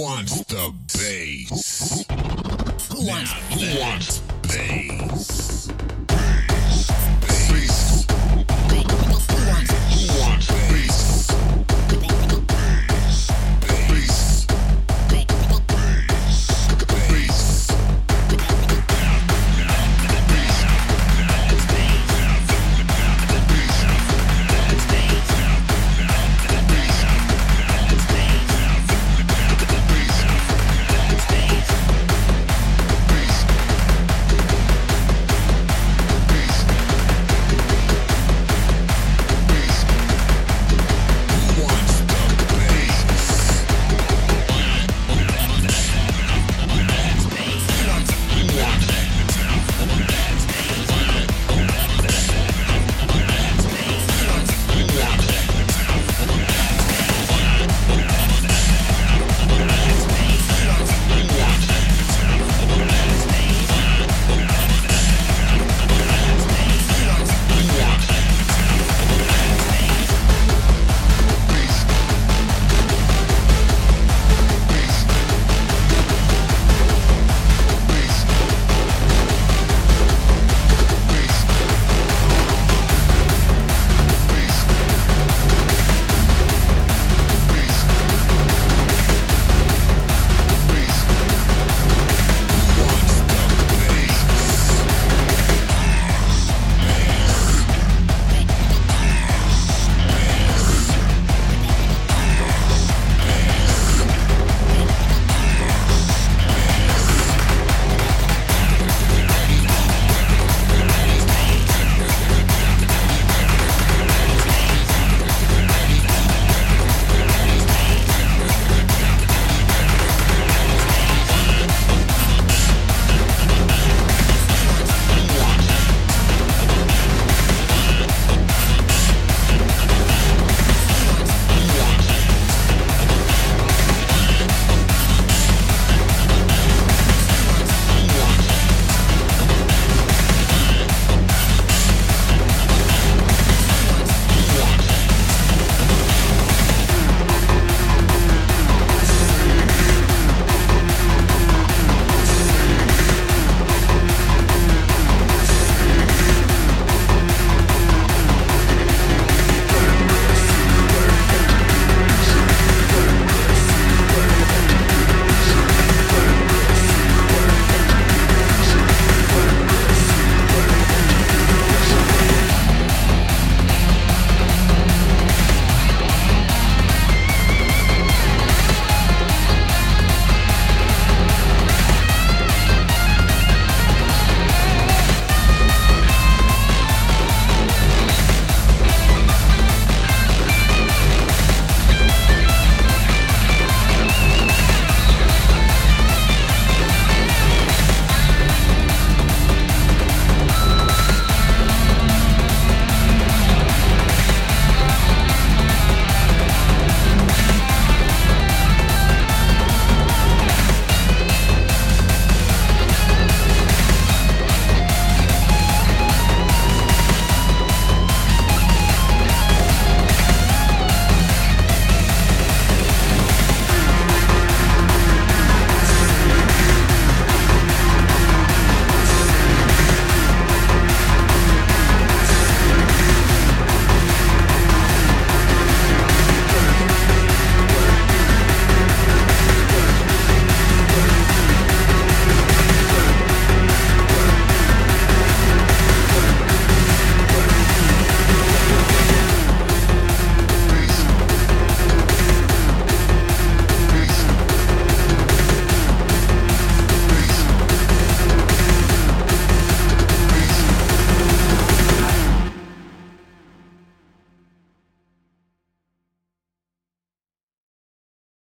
wants the bass? Who wants, who wants bass?